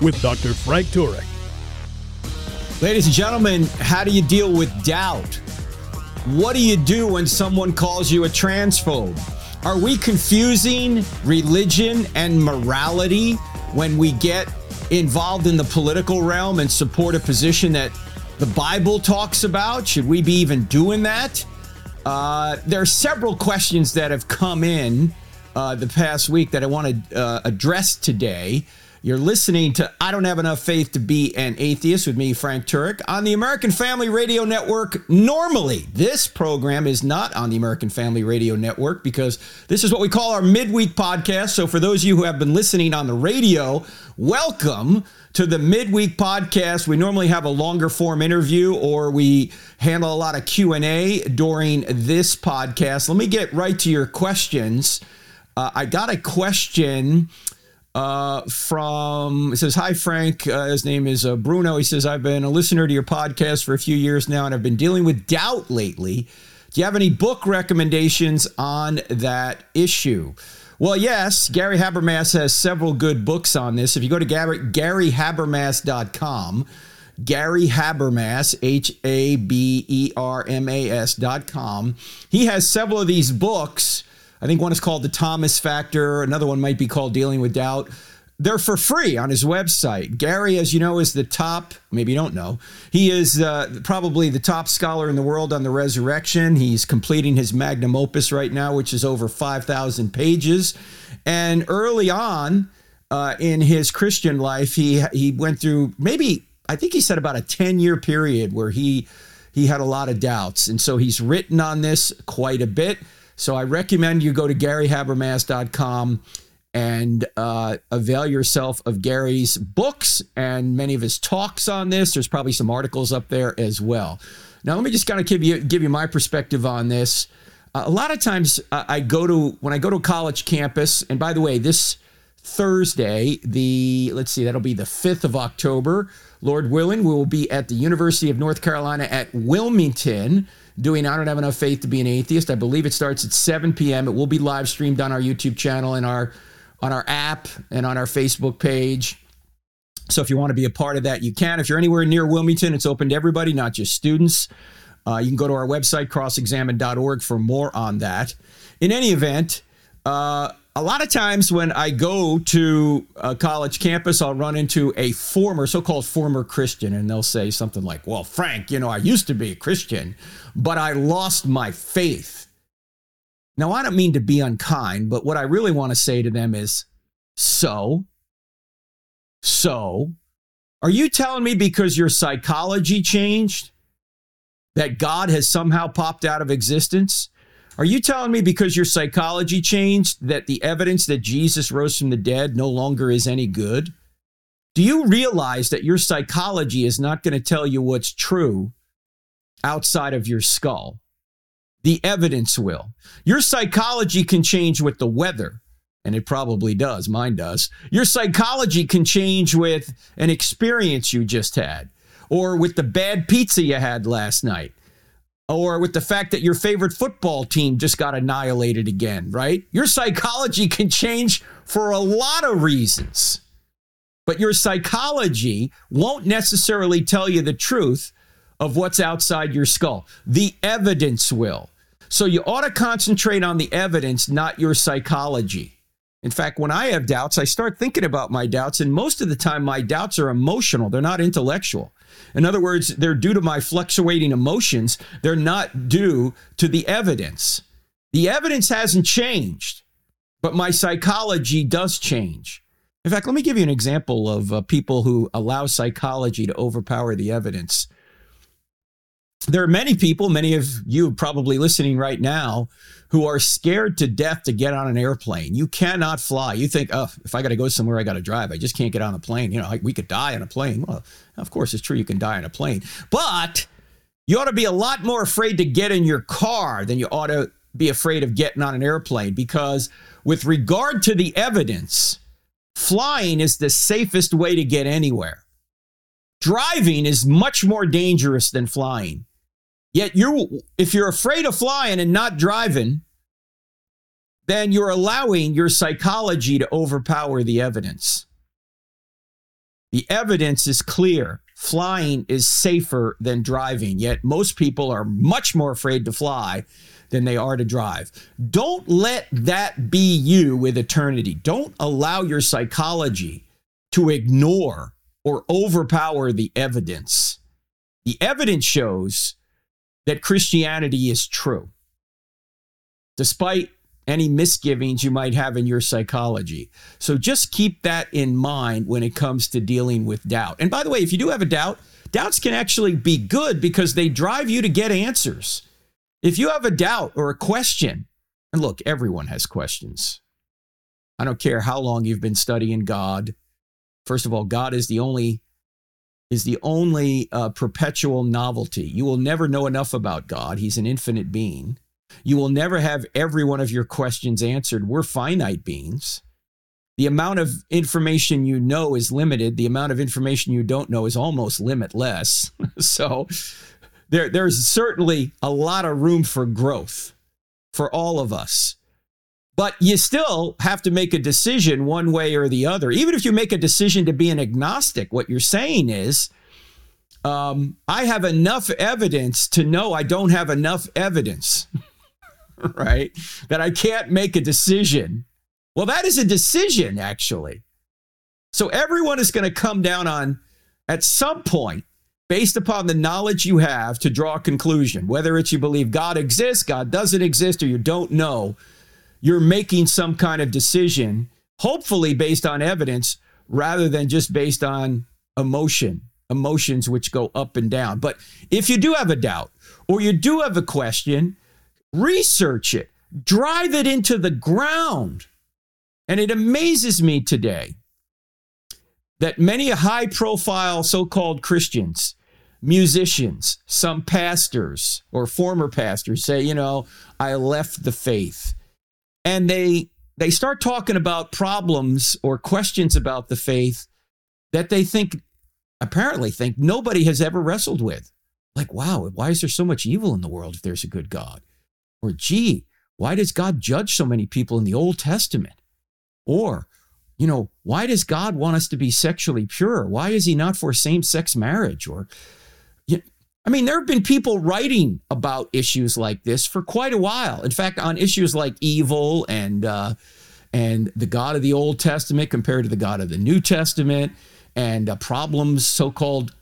with Dr. Frank Turek. Ladies and gentlemen, how do you deal with doubt? What do you do when someone calls you a transphobe? Are we confusing religion and morality when we get involved in the political realm and support a position that the Bible talks about? Should we be even doing that? Uh, there are several questions that have come in uh, the past week that I want to uh, address today. You're listening to I Don't Have Enough Faith to Be an Atheist with me, Frank Turek, on the American Family Radio Network. Normally, this program is not on the American Family Radio Network because this is what we call our midweek podcast. So, for those of you who have been listening on the radio, welcome to the midweek podcast. We normally have a longer form interview or we handle a lot of Q&A during this podcast. Let me get right to your questions. Uh, I got a question uh, from says hi frank. Uh, his name is uh, bruno. He says i've been a listener to your podcast for a few years now and i've been dealing with doubt lately. Do you have any book recommendations on that issue? Well yes gary habermas has several good books on this. If you go to gary, garyhabermas.com Gary Habermas, H A B E R M A S dot com. He has several of these books I think one is called The Thomas Factor. Another one might be called Dealing with Doubt. They're for free on his website. Gary, as you know, is the top, maybe you don't know, he is uh, probably the top scholar in the world on the resurrection. He's completing his magnum opus right now, which is over 5,000 pages. And early on uh, in his Christian life, he, he went through maybe, I think he said about a 10 year period where he, he had a lot of doubts. And so he's written on this quite a bit. So I recommend you go to garyhabermas.com and uh, avail yourself of Gary's books and many of his talks on this. There's probably some articles up there as well. Now, let me just kind of give you give you my perspective on this. Uh, a lot of times, uh, I go to when I go to a college campus, and by the way, this Thursday, the let's see, that'll be the fifth of October. Lord willing, we will be at the University of North Carolina at Wilmington doing I Don't Have Enough Faith to Be an Atheist. I believe it starts at 7 p.m. It will be live streamed on our YouTube channel and our on our app and on our Facebook page. So if you want to be a part of that, you can. If you're anywhere near Wilmington, it's open to everybody, not just students. Uh, you can go to our website, crossexamined.org, for more on that. In any event, uh, a lot of times when I go to a college campus, I'll run into a former, so called former Christian, and they'll say something like, Well, Frank, you know, I used to be a Christian, but I lost my faith. Now, I don't mean to be unkind, but what I really want to say to them is, So? So? Are you telling me because your psychology changed that God has somehow popped out of existence? Are you telling me because your psychology changed that the evidence that Jesus rose from the dead no longer is any good? Do you realize that your psychology is not going to tell you what's true outside of your skull? The evidence will. Your psychology can change with the weather, and it probably does. Mine does. Your psychology can change with an experience you just had or with the bad pizza you had last night or with the fact that your favorite football team just got annihilated again, right? Your psychology can change for a lot of reasons. But your psychology won't necessarily tell you the truth of what's outside your skull. The evidence will. So you ought to concentrate on the evidence, not your psychology. In fact, when I have doubts, I start thinking about my doubts, and most of the time, my doubts are emotional, they're not intellectual. In other words, they're due to my fluctuating emotions, they're not due to the evidence. The evidence hasn't changed, but my psychology does change. In fact, let me give you an example of uh, people who allow psychology to overpower the evidence. there are many people, many of you probably listening right now, who are scared to death to get on an airplane. You cannot fly. You think, oh, if I got to go somewhere, I got to drive. I just can't get on a plane. You know, we could die on a plane. Well, of course, it's true you can die on a plane, but you ought to be a lot more afraid to get in your car than you ought to be afraid of getting on an airplane because, with regard to the evidence, flying is the safest way to get anywhere. Driving is much more dangerous than flying. Yet you if you're afraid of flying and not driving, then you're allowing your psychology to overpower the evidence. The evidence is clear. Flying is safer than driving, yet most people are much more afraid to fly than they are to drive. Don't let that be you with eternity. Don't allow your psychology to ignore or overpower the evidence. The evidence shows that Christianity is true, despite any misgivings you might have in your psychology. So just keep that in mind when it comes to dealing with doubt. And by the way, if you do have a doubt, doubts can actually be good because they drive you to get answers. If you have a doubt or a question, and look, everyone has questions. I don't care how long you've been studying God. First of all, God is the only is the only uh, perpetual novelty. You will never know enough about God. He's an infinite being. You will never have every one of your questions answered. We're finite beings. The amount of information you know is limited. The amount of information you don't know is almost limitless. so there, there's certainly a lot of room for growth for all of us. But you still have to make a decision one way or the other. Even if you make a decision to be an agnostic, what you're saying is, um, I have enough evidence to know I don't have enough evidence, right? That I can't make a decision. Well, that is a decision, actually. So everyone is going to come down on, at some point, based upon the knowledge you have, to draw a conclusion. Whether it's you believe God exists, God doesn't exist, or you don't know you're making some kind of decision, hopefully based on evidence rather than just based on emotion, emotions which go up and down. But if you do have a doubt or you do have a question, research it, drive it into the ground. And it amazes me today that many high profile so called Christians, musicians, some pastors or former pastors say, you know, I left the faith and they they start talking about problems or questions about the faith that they think apparently think nobody has ever wrestled with. Like wow why is there so much evil in the world if there's a good god? Or gee why does god judge so many people in the old testament? Or you know why does god want us to be sexually pure? Why is he not for same-sex marriage? Or I mean, there have been people writing about issues like this for quite a while. In fact, on issues like evil and uh, and the God of the Old Testament compared to the God of the New Testament, and uh, problems, so-called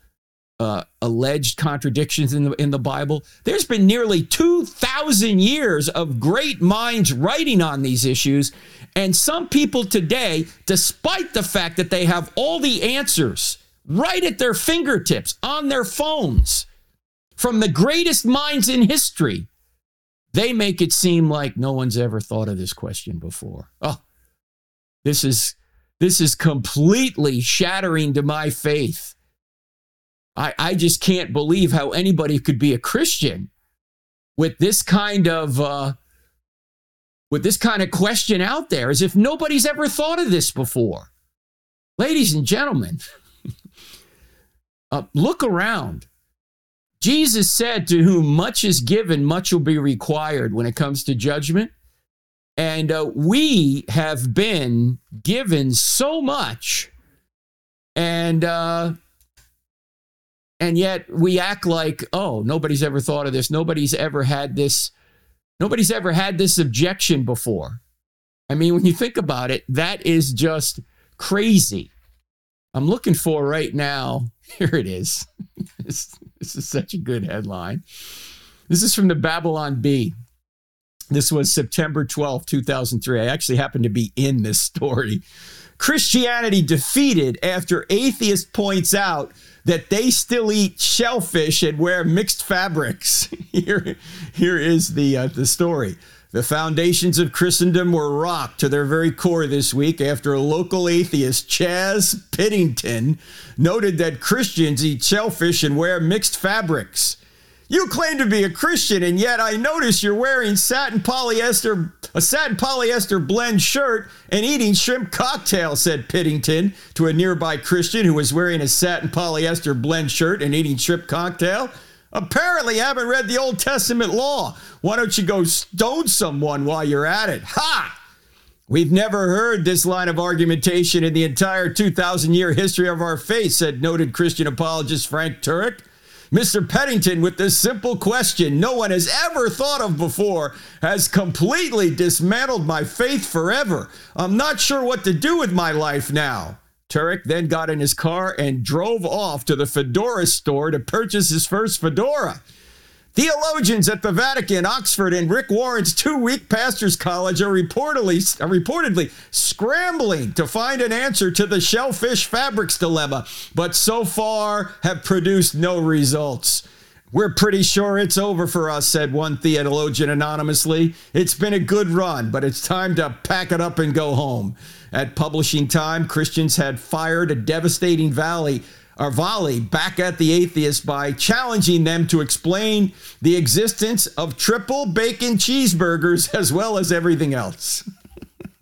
uh, alleged contradictions in the in the Bible. There's been nearly two thousand years of great minds writing on these issues, and some people today, despite the fact that they have all the answers right at their fingertips on their phones from the greatest minds in history, they make it seem like no one's ever thought of this question before. Oh, this is this is completely shattering to my faith. I, I just can't believe how anybody could be a Christian with this kind of uh, with this kind of question out there, as if nobody's ever thought of this before. Ladies and gentlemen, uh, look around. Jesus said, To whom much is given, much will be required when it comes to judgment. And uh, we have been given so much, and uh, and yet we act like, oh, nobody's ever thought of this. Nobody's ever had this. Nobody's ever had this objection before. I mean, when you think about it, that is just crazy. I'm looking for right now. Here it is. this, is such a good headline. This is from the Babylon Bee. This was September 12, 2003. I actually happened to be in this story. Christianity defeated after atheist points out that they still eat shellfish and wear mixed fabrics. here, here is the uh, the story. The foundations of Christendom were rocked to their very core this week after a local atheist, Chaz Pittington, noted that Christians eat shellfish and wear mixed fabrics. You claim to be a Christian, and yet I notice you're wearing satin polyester, a satin polyester blend shirt and eating shrimp cocktail, said Pittington to a nearby Christian who was wearing a satin polyester blend shirt and eating shrimp cocktail. Apparently, haven't read the Old Testament law. Why don't you go stone someone while you're at it? Ha! We've never heard this line of argumentation in the entire 2,000 year history of our faith, said noted Christian apologist Frank Turek. Mr. Pittington, with this simple question no one has ever thought of before, has completely dismantled my faith forever. I'm not sure what to do with my life now. Turek then got in his car and drove off to the fedora store to purchase his first fedora. Theologians at the Vatican, Oxford, and Rick Warren's two week pastors' college are reportedly, are reportedly scrambling to find an answer to the shellfish fabrics dilemma, but so far have produced no results. We're pretty sure it's over for us, said one theologian anonymously. It's been a good run, but it's time to pack it up and go home. At publishing time, Christians had fired a devastating valley or volley back at the atheists by challenging them to explain the existence of triple bacon cheeseburgers as well as everything else.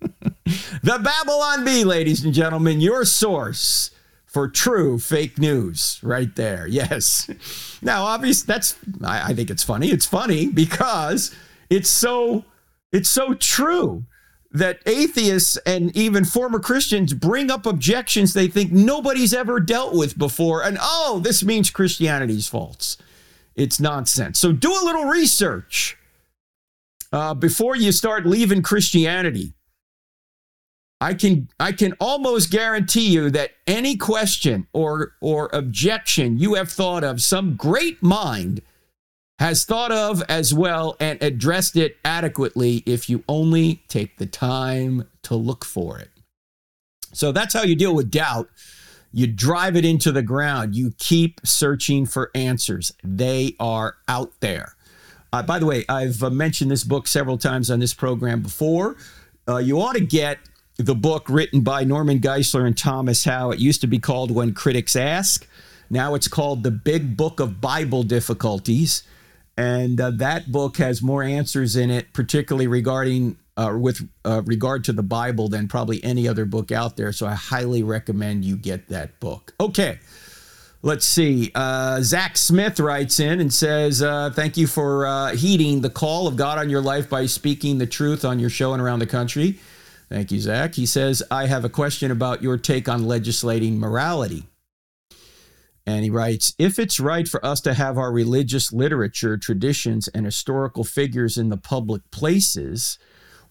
the Babylon Bee, ladies and gentlemen, your source for true fake news right there. Yes. Now, obviously, that's I, I think it's funny. It's funny because it's so it's so true that atheists and even former Christians bring up objections they think nobody's ever dealt with before. And oh, this means Christianity's false. It's nonsense. So do a little research uh, before you start leaving Christianity. I can I can almost guarantee you that any question or or objection you have thought of, some great mind has thought of as well and addressed it adequately if you only take the time to look for it. So that's how you deal with doubt. You drive it into the ground. You keep searching for answers. They are out there. Uh, by the way, I've uh, mentioned this book several times on this program before. Uh, you ought to get the book written by Norman Geisler and Thomas Howe. It used to be called When Critics Ask. Now it's called The Big Book of Bible Difficulties. And uh, that book has more answers in it, particularly regarding uh, with uh, regard to the Bible than probably any other book out there. So I highly recommend you get that book. Okay. Let's see. Uh, Zach Smith writes in and says, uh, Thank you for uh, heeding the call of God on your life by speaking the truth on your show and around the country. Thank you, Zach. He says, I have a question about your take on legislating morality. And he writes If it's right for us to have our religious literature, traditions, and historical figures in the public places,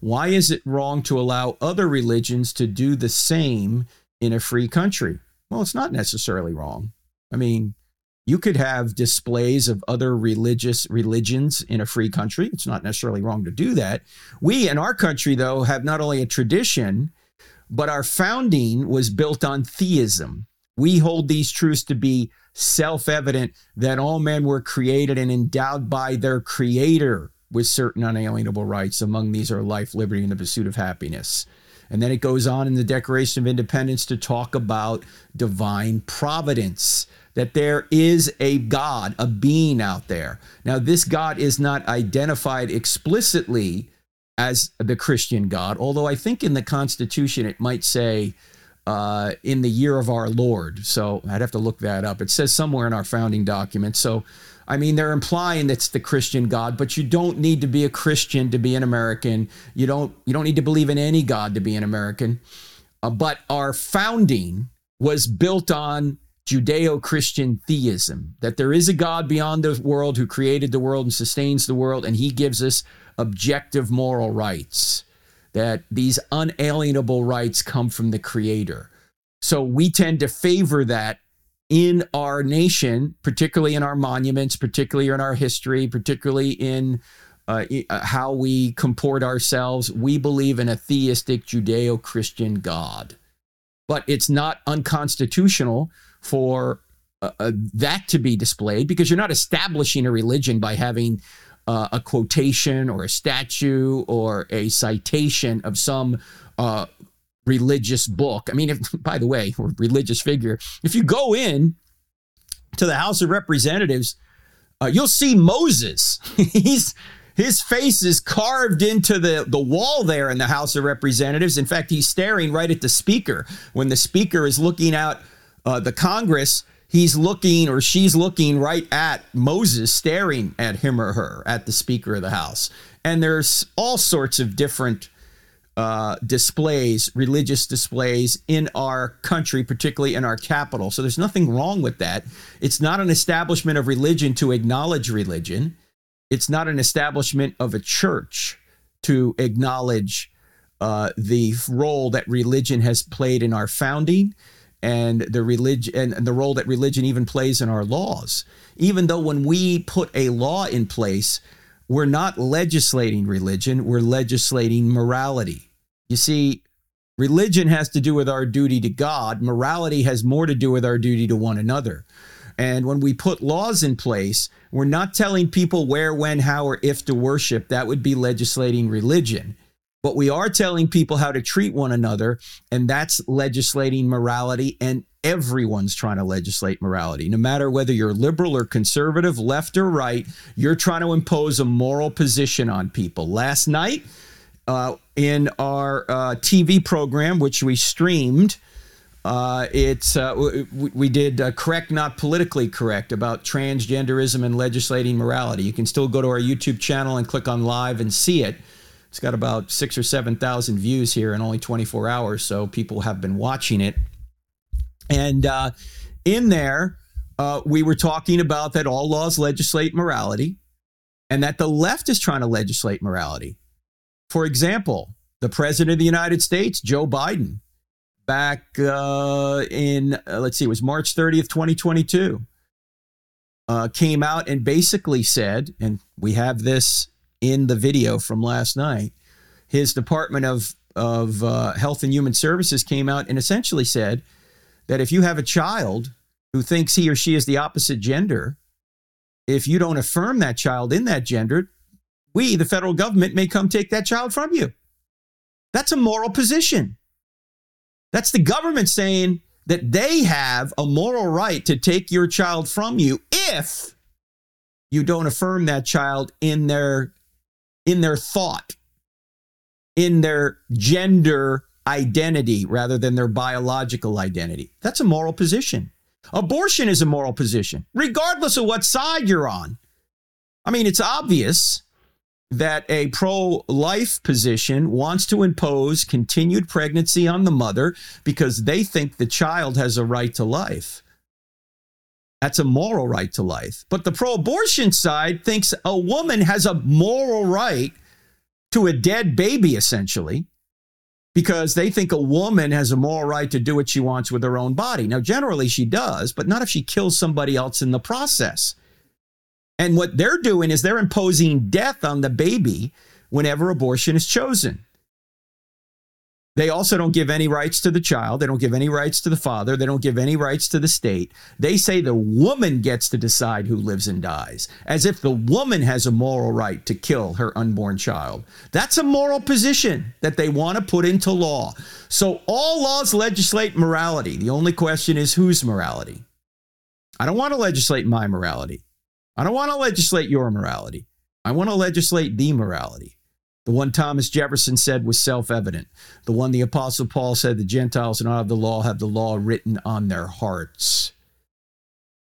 why is it wrong to allow other religions to do the same in a free country? Well, it's not necessarily wrong. I mean, you could have displays of other religious religions in a free country. It's not necessarily wrong to do that. We in our country, though, have not only a tradition, but our founding was built on theism. We hold these truths to be self evident that all men were created and endowed by their creator with certain unalienable rights. Among these are life, liberty, and the pursuit of happiness. And then it goes on in the Declaration of Independence to talk about divine providence, that there is a God, a being out there. Now, this God is not identified explicitly as the Christian God, although I think in the Constitution it might say, uh, in the year of our Lord. So I'd have to look that up. It says somewhere in our founding document. So, I mean, they're implying it's the Christian God, but you don't need to be a Christian to be an American. You don't. You don't need to believe in any God to be an American. Uh, but our founding was built on Judeo-Christian theism that there is a God beyond the world who created the world and sustains the world, and He gives us objective moral rights that these unalienable rights come from the creator. So we tend to favor that in our nation, particularly in our monuments, particularly in our history, particularly in uh, uh how we comport ourselves. We believe in a theistic Judeo Christian God. But it's not unconstitutional for uh, uh, that to be displayed because you're not establishing a religion by having uh, a quotation or a statue or a citation of some uh, religious book. I mean, if, by the way, or religious figure, if you go in to the House of Representatives, uh, you'll see Moses. He's his face is carved into the, the wall there in the House of Representatives. In fact, he's staring right at the speaker. When the speaker is looking out uh, the Congress, he's looking or she's looking right at Moses, staring at him or her, at the Speaker of the House. And there's all sorts of different uh, displays, religious displays in our country, particularly in our capital. So there's nothing wrong with that. It's not an establishment of religion to acknowledge religion, it's not an establishment of a church to acknowledge uh, the role that religion has played in our founding and the religion and the role that religion even plays in our laws. Even though when we put a law in place, we're not legislating religion, we're legislating morality. You see, religion has to do with our duty to God, morality has more to do with our duty to one another. And when we put laws in place, we're not telling people where, when, how, or if to worship. That would be legislating religion. But we are telling people how to treat one another, and that's legislating morality. And everyone's trying to legislate morality. No matter whether you're liberal or conservative, left or right, you're trying to impose a moral position on people. Last night, uh, in our uh, TV program, which we streamed, uh, it's uh, we, we, did uh, correct, not politically correct about transgenderism and legislating morality. You can still go to our YouTube channel and click on live and see it. It's got about six or 7,000 views here in only 24 hours. So people have been watching it. And uh, in there, uh, we were talking about that all laws legislate morality and that the left is trying to legislate morality. For example, the president of the United States, Joe Biden, back uh, in, uh, let's see, it was March 30th, 2022, uh, came out and basically said, and we have this in the video from last night, his Department of of uh, Health and Human Services came out and essentially said that if you have a child who thinks he or she is the opposite gender, if you don't affirm that child in that gender, we, the federal government, may come take that child from you. That's a moral position. That's the government saying that they have a moral right to take your child from you if you don't affirm that child in their in their thought, in their gender identity rather than their biological identity. That's a moral position. Abortion is a moral position, regardless of what side you're on. I mean, it's obvious that a pro life position wants to impose continued pregnancy on the mother because they think the child has a right to life. That's a moral right to life. But the pro abortion side thinks a woman has a moral right to a dead baby, essentially, because they think a woman has a moral right to do what she wants with her own body. Now, generally, she does, but not if she kills somebody else in the process. And what they're doing is they're imposing death on the baby whenever abortion is chosen. They also don't give any rights to the child. They don't give any rights to the father. They don't give any rights to the state. They say the woman gets to decide who lives and dies, as if the woman has a moral right to kill her unborn child. That's a moral position that they want to put into law. So all laws legislate morality. The only question is whose morality? I don't want to legislate my morality. I don't want to legislate your morality. I want to legislate the morality. The one Thomas Jefferson said was self evident. The one the Apostle Paul said the Gentiles and not of the law have the law written on their hearts.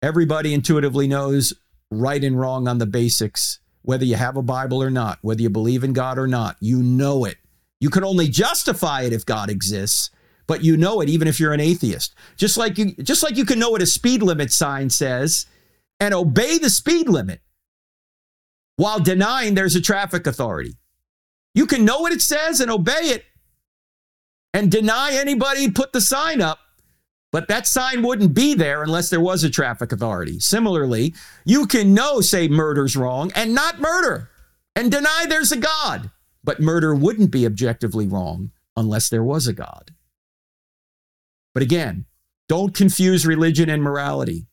Everybody intuitively knows right and wrong on the basics, whether you have a Bible or not, whether you believe in God or not. You know it. You can only justify it if God exists, but you know it even if you're an atheist. Just like you just like you can know what a speed limit sign says and obey the speed limit while denying there's a traffic authority. You can know what it says and obey it and deny anybody put the sign up, but that sign wouldn't be there unless there was a traffic authority. Similarly, you can know, say, murder's wrong and not murder and deny there's a God, but murder wouldn't be objectively wrong unless there was a God. But again, don't confuse religion and morality.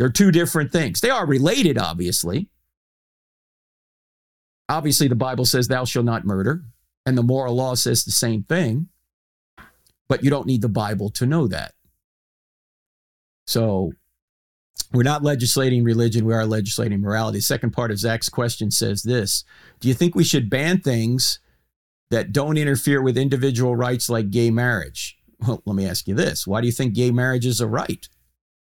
They're two different things. They are related, obviously. Obviously, the Bible says, Thou shalt not murder, and the moral law says the same thing, but you don't need the Bible to know that. So, we're not legislating religion, we are legislating morality. The second part of Zach's question says this Do you think we should ban things that don't interfere with individual rights like gay marriage? Well, let me ask you this why do you think gay marriage is a right?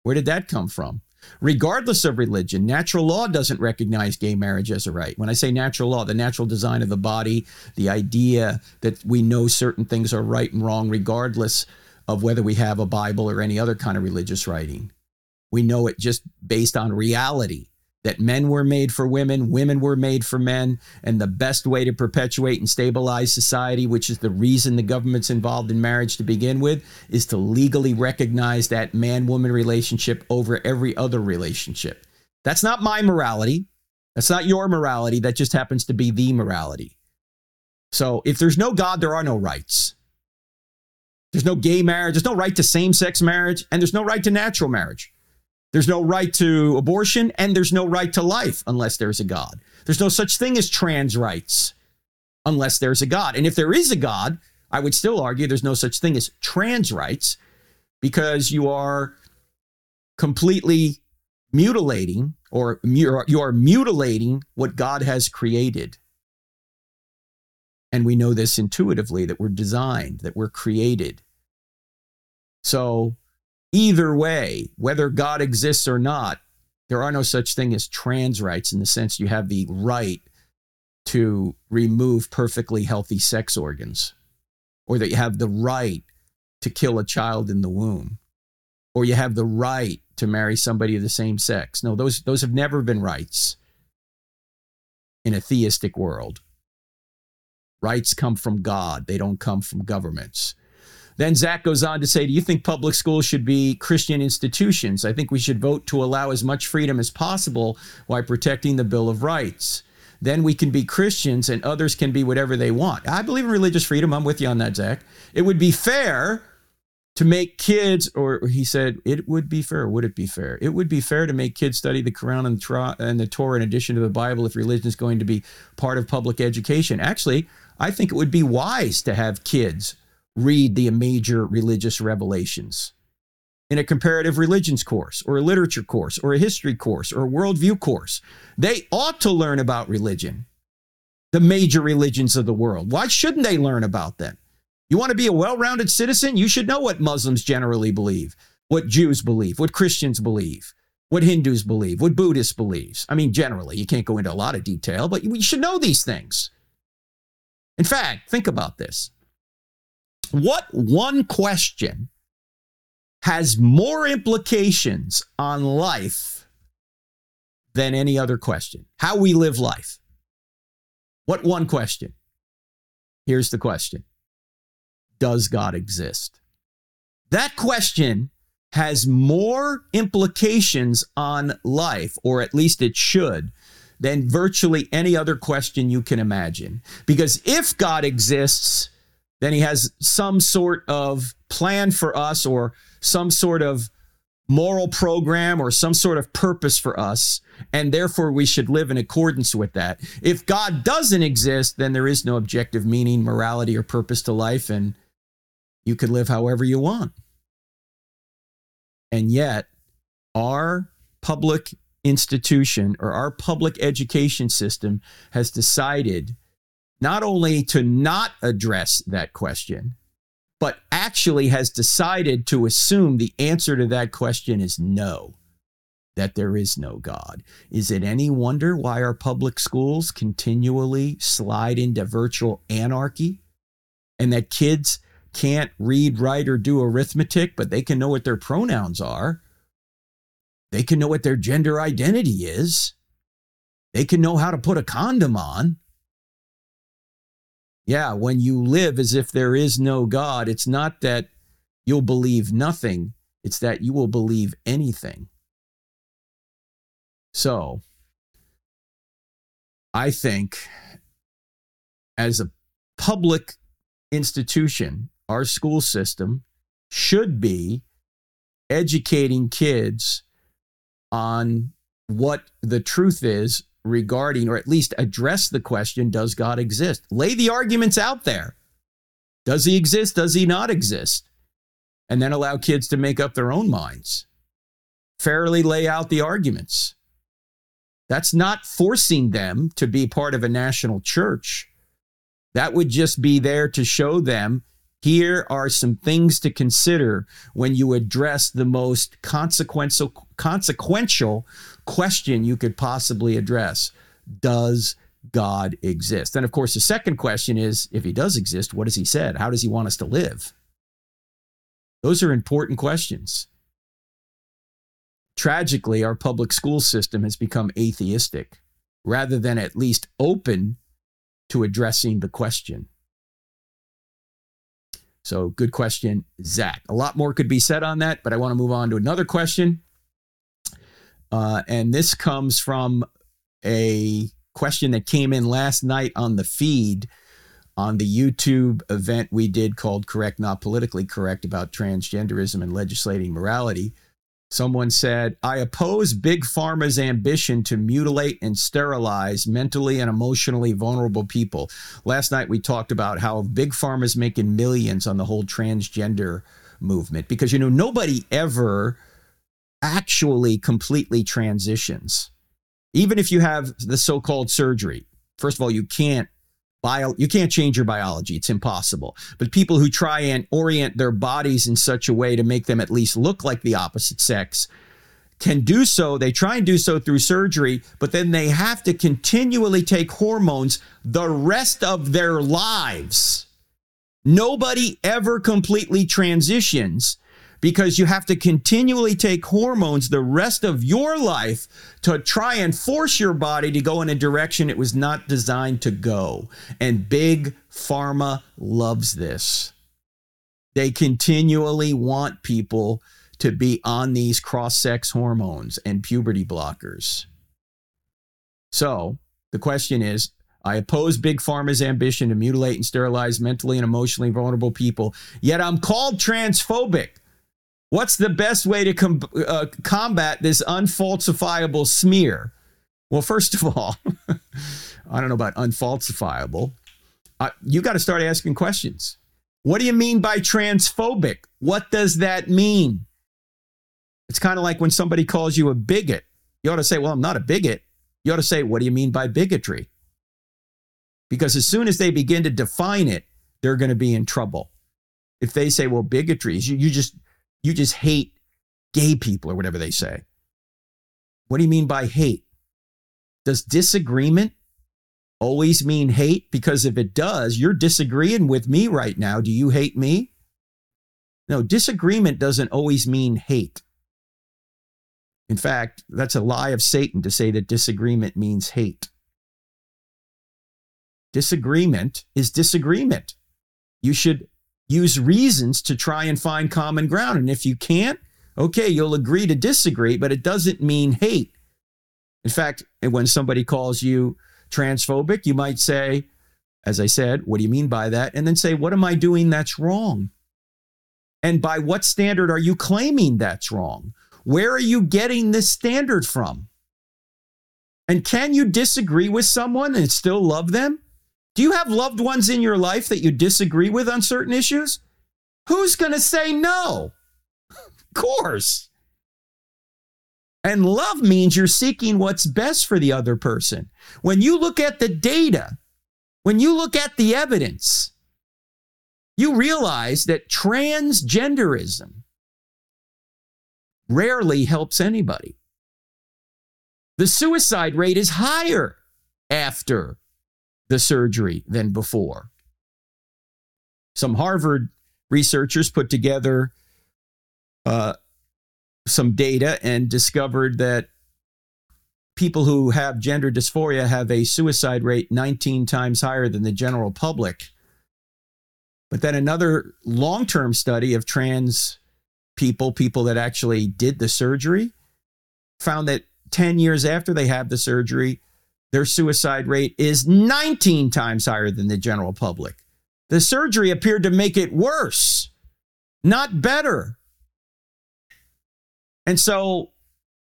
Where did that come from? Regardless of religion, natural law doesn't recognize gay marriage as a right. When I say natural law, the natural design of the body, the idea that we know certain things are right and wrong, regardless of whether we have a Bible or any other kind of religious writing. We know it just based on reality that men were made for women, women were made for men, and the best way to perpetuate and stabilize society, which is the reason the government's involved in marriage to begin with, is to legally recognize that man woman relationship over every other relationship. That's not my morality. That's not your morality. That just happens to be the morality. So if there's no God, there are no rights. There's no gay marriage, there's no right to same sex marriage, and there's no right to natural marriage. There's no right to abortion and there's no right to life unless there's a God. There's no such thing as trans rights unless there's a God. And if there is a God, I would still argue there's no such thing as trans rights because you are completely mutilating or you are mutilating what God has created. And we know this intuitively that we're designed, that we're created. So Either way, whether God exists or not, there are no such thing as trans rights in the sense you have the right to remove perfectly healthy sex organs, or that you have the right to kill a child in the womb, or you have the right to marry somebody of the same sex. No, those, those have never been rights in a theistic world. Rights come from God, they don't come from governments. Then Zach goes on to say, Do you think public schools should be Christian institutions? I think we should vote to allow as much freedom as possible while protecting the Bill of Rights. Then we can be Christians and others can be whatever they want. I believe in religious freedom. I'm with you on that, Zach. It would be fair to make kids, or he said, it would be fair. Would it be fair? It would be fair to make kids study the Quran and, the, and the Torah in addition to the Bible if religion is going to be part of public education. Actually, I think it would be wise to have kids read the major religious revelations in a comparative religions course or a literature course or a history course or a worldview course. They ought to learn about religion, the major religions of the world. Why shouldn't they learn about them? You want to be a well rounded citizen? You should know what Muslims generally believe, what Jews believe, what Christians believe, what Hindus believe, what Buddhists believe. I mean, generally, you can't go into a lot of detail, but you should know these things. In fact, think about this. What one question has more implications on life than any other question? How we live life. What one question? Here's the question Does God exist? That question has more implications on life, or at least it should, than virtually any other question you can imagine. Because if God exists, then he has some sort of plan for us or some sort of moral program or some sort of purpose for us, and therefore we should live in accordance with that. If God doesn't exist, then there is no objective meaning, morality, or purpose to life, and you can live however you want. And yet, our public institution or our public education system has decided not only to not address that question, but actually has decided to assume the answer to that question is no, that there is no God. Is it any wonder why our public schools continually slide into virtual anarchy and that kids can't read, write, or do arithmetic, but they can know what their pronouns are? They can know what their gender identity is. They can know how to put a condom on. Yeah, when you live as if there is no God, it's not that you'll believe nothing, it's that you will believe anything. So, I think as a public institution, our school system should be educating kids on what the truth is regarding, or at least address the question Does God exist? Lay the arguments out there. Does he exist? Does he not exist? And then allow kids to make up their own minds. Fairly lay out the arguments. That's not forcing them to be part of a national church. That would just be there to show them here are some things to consider when you address the most consequential consequential question you could possibly address. Does God exist? And of course, the second question is if he does exist, what has he said? How does he want us to live? Those are important questions. Tragically, our public school system has become atheistic rather than at least open to addressing the question. So, good question, Zach. A lot more could be said on that, but I want to move on to another question. Uh, and this comes from a question that came in last night on the feed on the YouTube event we did called Correct Not Politically Correct about transgenderism and legislating morality. Someone said, I oppose Big Pharma's ambition to mutilate and sterilize mentally and emotionally vulnerable people. Last night we talked about how Big Pharma's making millions on the whole transgender movement because, you know, nobody ever actually completely transitions. Even if you have the so called surgery, first of all, you can't bio you can't change your biology. It's impossible. But people who try and orient their bodies in such a way to make them at least look like the opposite sex can do so. They try and do so through surgery but then they have to continually take hormones the rest of their lives. Nobody ever completely transitions because you have to continually take hormones the rest of your life to try and force your body to go in a direction it was not designed to go. And big pharma loves this. They continually want people to be on these cross sex hormones and puberty blockers. So the question is I oppose Big Pharma's ambition to mutilate and sterilize mentally and emotionally vulnerable people, yet I'm called transphobic. What's the best way to com- uh, combat this unfalsifiable smear? Well, first of all, I don't know about unfalsifiable. Uh, you got to start asking questions. What do you mean by transphobic? What does that mean? It's kind of like when somebody calls you a bigot. You ought to say, Well, I'm not a bigot. You ought to say, What do you mean by bigotry? Because as soon as they begin to define it, they're going to be in trouble. If they say, Well, bigotry is you, you just you just hate gay people or whatever they say. What do you mean by hate? Does disagreement always mean hate? Because if it does, you're disagreeing with me right now. Do you hate me? No, disagreement doesn't always mean hate. In fact, that's a lie of Satan to say that disagreement means hate. Disagreement is disagreement. You should use reasons to try and find common ground. And if you can't, okay, you'll agree to disagree, but it doesn't mean hate. In fact, when somebody calls you transphobic, you might say, as I said, what do you mean by that? And then say, what am I doing that's wrong? And by what standard are you claiming that's wrong? Where are you getting this standard from? And can you disagree with someone and still love them? Do you have loved ones in your life that you disagree with on certain issues? Who's going to say no? of course. And love means you're seeking what's best for the other person. When you look at the data, when you look at the evidence, you realize that transgenderism rarely helps anybody. The suicide rate is higher after the surgery than before. Some Harvard researchers put together uh, some data and discovered that people who have gender dysphoria have a suicide rate 19 times higher than the general public. But then another long term study of trans people, people that actually did the surgery, found that 10 years after they have the surgery, their suicide rate is 19 times higher than the general public. The surgery appeared to make it worse, not better. And so,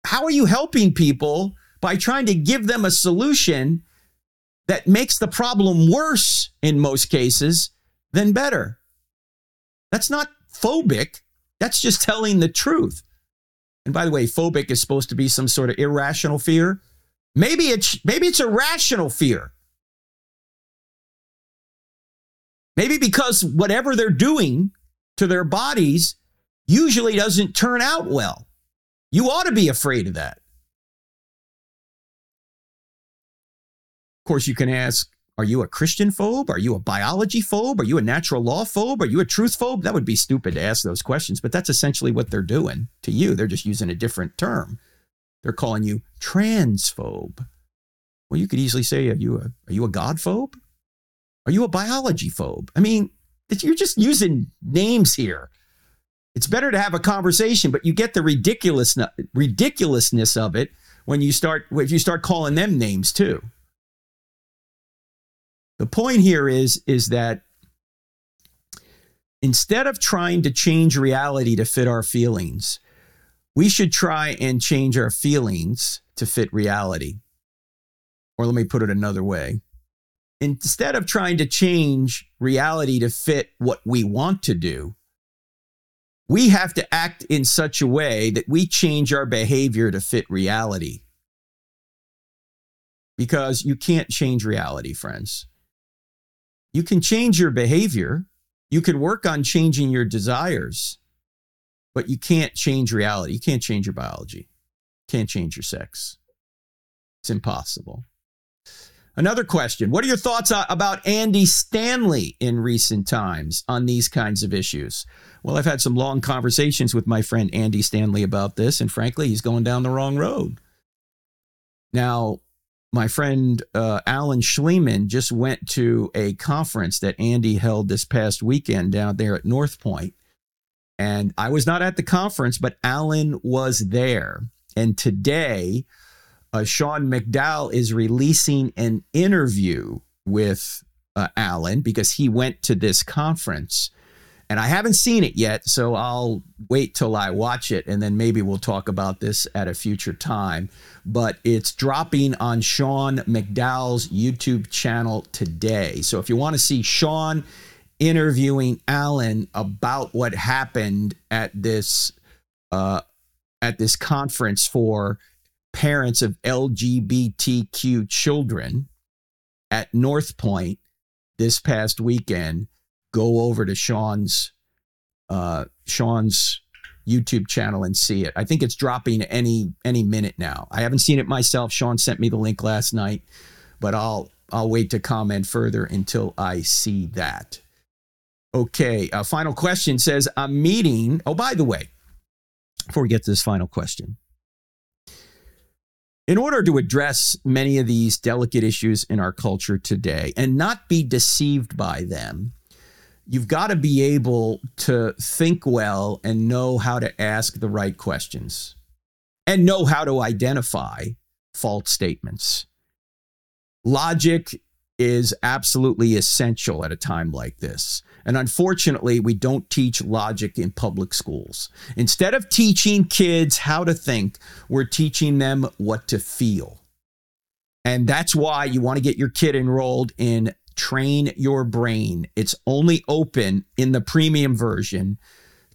how are you helping people by trying to give them a solution that makes the problem worse in most cases than better? That's not phobic. That's just telling the truth. And by the way, phobic is supposed to be some sort of irrational fear. Maybe it's maybe it's a rational fear. Maybe because whatever they're doing to their bodies usually doesn't turn out well. You ought to be afraid of that. Of course, you can ask, are you a Christian phobe? Are you a biology phobe? Are you a natural law phobe? Are you a truth phobe? That would be stupid to ask those questions, but that's essentially what they're doing to you. They're just using a different term. They're calling you transphobe. Well, you could easily say, are you a, are you a God phobe? Are you a biology phobe? I mean, you're just using names here. It's better to have a conversation, but you get the ridiculous ridiculousness of it when you start if you start calling them names too. The point here is is that instead of trying to change reality to fit our feelings, we should try and change our feelings to fit reality. Or let me put it another way. Instead of trying to change reality to fit what we want to do, we have to act in such a way that we change our behavior to fit reality. Because you can't change reality, friends. You can change your behavior, you can work on changing your desires, but you can't change reality. You can't change your biology, can't change your sex. It's impossible. Another question What are your thoughts about Andy Stanley in recent times on these kinds of issues? Well, I've had some long conversations with my friend Andy Stanley about this, and frankly, he's going down the wrong road. Now, my friend uh, Alan Shlemon just went to a conference that Andy held this past weekend down there at North Point. And I was not at the conference, but Alan was there. And today, uh, Sean McDowell is releasing an interview with uh, Alan because he went to this conference. And I haven't seen it yet, so I'll wait till I watch it and then maybe we'll talk about this at a future time. But it's dropping on Sean McDowell's YouTube channel today. So if you want to see Sean interviewing Alan about what happened at this uh, at this conference for parents of LGBTQ children at North Point this past weekend, go over to Sean's uh, Sean's YouTube channel and see it. I think it's dropping any any minute now. I haven't seen it myself. Sean sent me the link last night, but I'll I'll wait to comment further until I see that. Okay, a final question says I'm meeting. Oh, by the way, before we get to this final question, in order to address many of these delicate issues in our culture today and not be deceived by them, you've got to be able to think well and know how to ask the right questions and know how to identify false statements. Logic is absolutely essential at a time like this. And unfortunately, we don't teach logic in public schools. Instead of teaching kids how to think, we're teaching them what to feel. And that's why you want to get your kid enrolled in Train Your Brain. It's only open in the premium version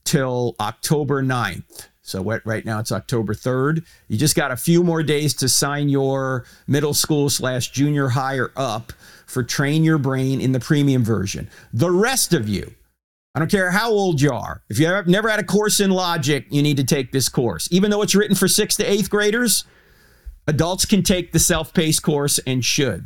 till October 9th. So right now it's October 3rd. You just got a few more days to sign your middle school slash junior higher up for Train Your Brain in the premium version. The rest of you, I don't care how old you are, if you have never had a course in logic, you need to take this course. Even though it's written for sixth to eighth graders, adults can take the self paced course and should.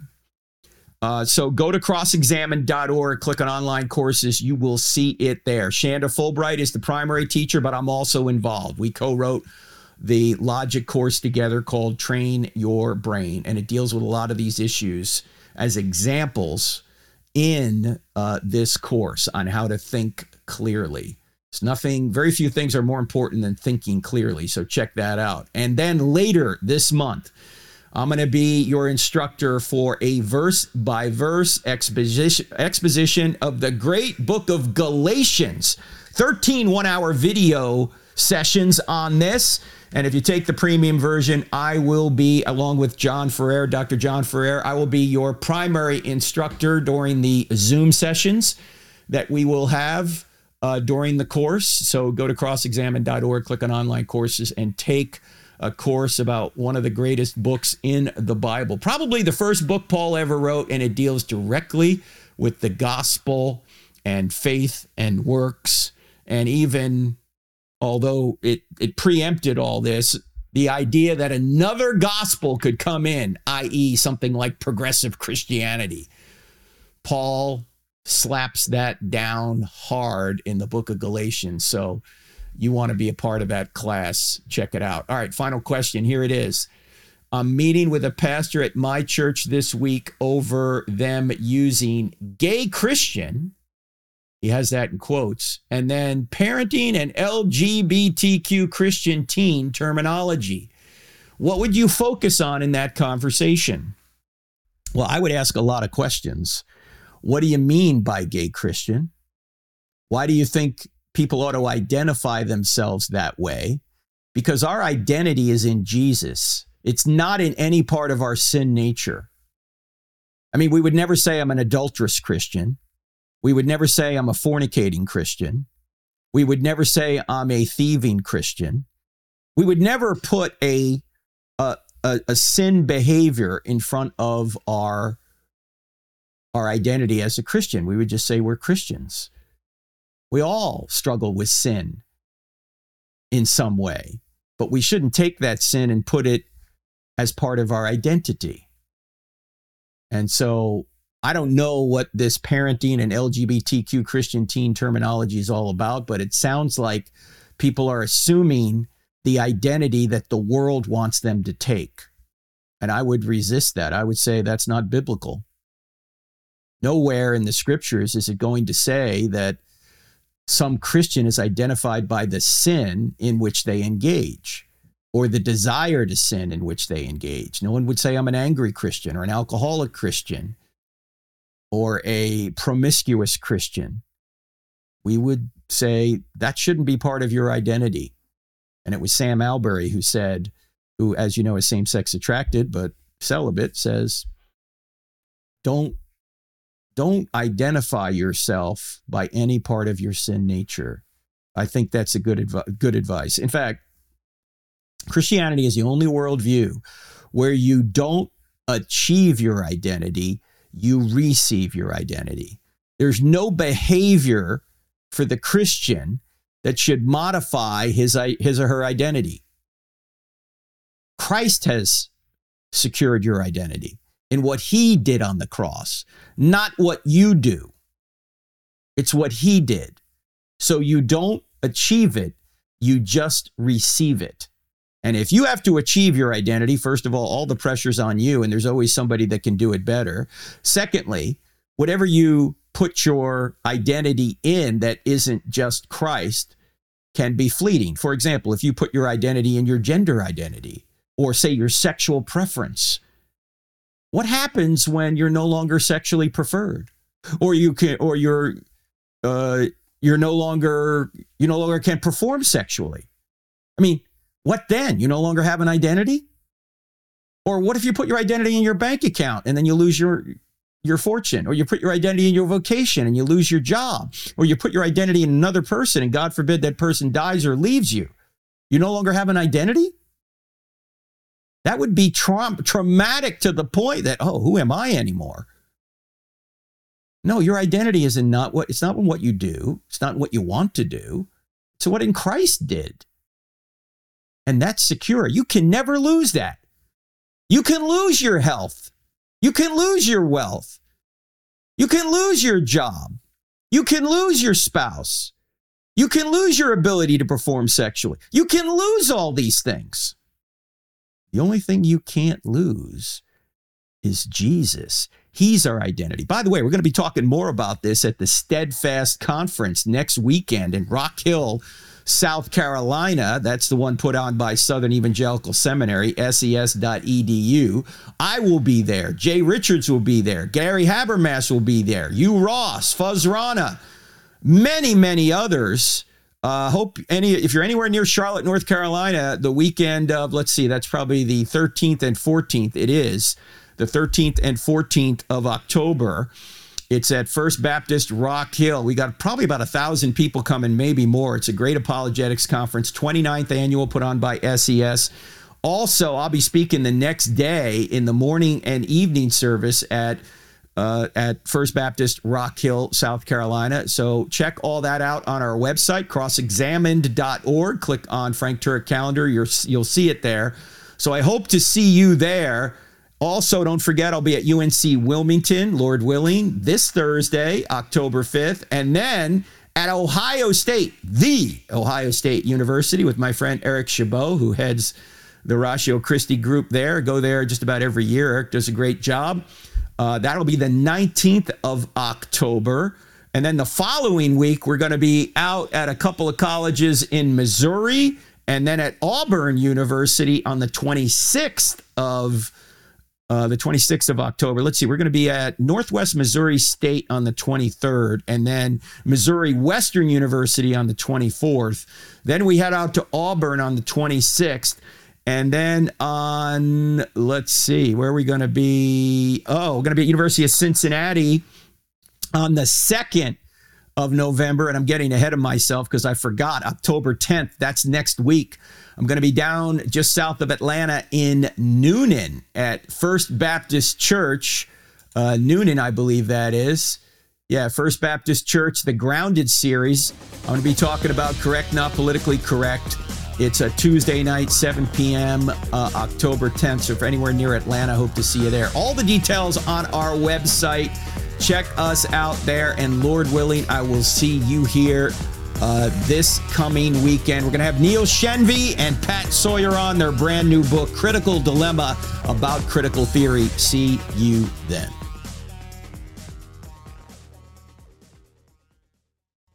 Uh, so go to crossexamined.org, click on online courses. You will see it there. Shanda Fulbright is the primary teacher, but I'm also involved. We co wrote the logic course together called Train Your Brain, and it deals with a lot of these issues as examples in uh, this course on how to think clearly. It's nothing, very few things are more important than thinking clearly. So check that out. And then later this month, I'm going to be your instructor for a verse by verse exposition, exposition of the great book of Galatians. 13 one hour video sessions on this. And if you take the premium version, I will be, along with John Ferrer, Dr. John Ferrer, I will be your primary instructor during the Zoom sessions that we will have uh, during the course. So go to crossexamined.org, click on online courses, and take a course about one of the greatest books in the Bible. Probably the first book Paul ever wrote, and it deals directly with the gospel and faith and works. And even although it, it preempted all this, the idea that another gospel could come in, i.e., something like progressive Christianity. Paul slaps that down hard in the book of Galatians. So you want to be a part of that class, check it out. All right, final question. Here it is. I'm meeting with a pastor at my church this week over them using gay Christian. He has that in quotes. And then parenting and LGBTQ Christian teen terminology. What would you focus on in that conversation? Well, I would ask a lot of questions. What do you mean by gay Christian? Why do you think people ought to identify themselves that way? Because our identity is in Jesus, it's not in any part of our sin nature. I mean, we would never say I'm an adulterous Christian. We would never say I'm a fornicating Christian. We would never say I'm a thieving Christian. We would never put a, a, a, a sin behavior in front of our our identity as a Christian. We would just say we're Christians. We all struggle with sin in some way, but we shouldn't take that sin and put it as part of our identity. And so I don't know what this parenting and LGBTQ Christian teen terminology is all about, but it sounds like people are assuming the identity that the world wants them to take. And I would resist that. I would say that's not biblical. Nowhere in the scriptures is it going to say that some Christian is identified by the sin in which they engage or the desire to sin in which they engage. No one would say, I'm an angry Christian or an alcoholic Christian or a promiscuous Christian. We would say that shouldn't be part of your identity. And it was Sam Allberry who said, who, as you know, is same sex attracted but celibate, says, don't don't identify yourself by any part of your sin nature. I think that's a good good advice. In fact, Christianity is the only worldview where you don't achieve your identity, you receive your identity. There's no behavior for the Christian that should modify his, his or her identity. Christ has secured your identity in what he did on the cross, not what you do. It's what he did. So you don't achieve it, you just receive it. And if you have to achieve your identity, first of all, all the pressure's on you, and there's always somebody that can do it better. Secondly, whatever you put your identity in that isn't just Christ can be fleeting. For example, if you put your identity in your gender identity, or say your sexual preference, what happens when you're no longer sexually preferred, or you can, or you're, uh, you're no longer, you no longer can perform sexually? I mean, what then? You no longer have an identity? Or what if you put your identity in your bank account and then you lose your your fortune, or you put your identity in your vocation and you lose your job, or you put your identity in another person and God forbid that person dies or leaves you. You no longer have an identity? That would be tra- traumatic to the point that, oh, who am I anymore? No, your identity is in not what it's not what you do, it's not what you want to do. It's what in Christ did and that's secure. You can never lose that. You can lose your health. You can lose your wealth. You can lose your job. You can lose your spouse. You can lose your ability to perform sexually. You can lose all these things. The only thing you can't lose is Jesus. He's our identity. By the way, we're going to be talking more about this at the Steadfast Conference next weekend in Rock Hill, South Carolina. That's the one put on by Southern Evangelical Seminary, ses.edu. I will be there. Jay Richards will be there. Gary Habermas will be there. Hugh Ross, Fuz Rana, many, many others Uh, hope any if you're anywhere near Charlotte, North Carolina, the weekend of let's see, that's probably the 13th and 14th. It is the 13th and 14th of October. It's at First Baptist Rock Hill. We got probably about a thousand people coming, maybe more. It's a great apologetics conference, 29th annual, put on by SES. Also, I'll be speaking the next day in the morning and evening service at uh, at First Baptist Rock Hill, South Carolina. So check all that out on our website, crossexamined.org. Click on Frank Turek calendar. You're, you'll see it there. So I hope to see you there. Also, don't forget, I'll be at UNC Wilmington, Lord willing, this Thursday, October 5th. And then at Ohio State, the Ohio State University, with my friend Eric Chabot, who heads the Ratio Christi group there. Go there just about every year. Eric does a great job. Uh, that'll be the 19th of October. And then the following week, we're going to be out at a couple of colleges in Missouri and then at Auburn University on the 26th of uh, the 26th of October. Let's see, we're going to be at Northwest Missouri State on the 23rd, and then Missouri Western University on the 24th. Then we head out to Auburn on the 26th. And then on, let's see, where are we going to be? Oh, we're going to be at University of Cincinnati on the 2nd of November. And I'm getting ahead of myself because I forgot October 10th. That's next week. I'm going to be down just south of Atlanta in Newnan at First Baptist Church. Uh, Newnan, I believe that is. Yeah, First Baptist Church, the Grounded series. I'm going to be talking about correct, not politically correct. It's a Tuesday night, 7 p.m., uh, October 10th. So if anywhere near Atlanta, hope to see you there. All the details on our website. Check us out there, and Lord willing, I will see you here uh, this coming weekend. We're going to have Neil Shenvi and Pat Sawyer on their brand new book, Critical Dilemma, about critical theory. See you then.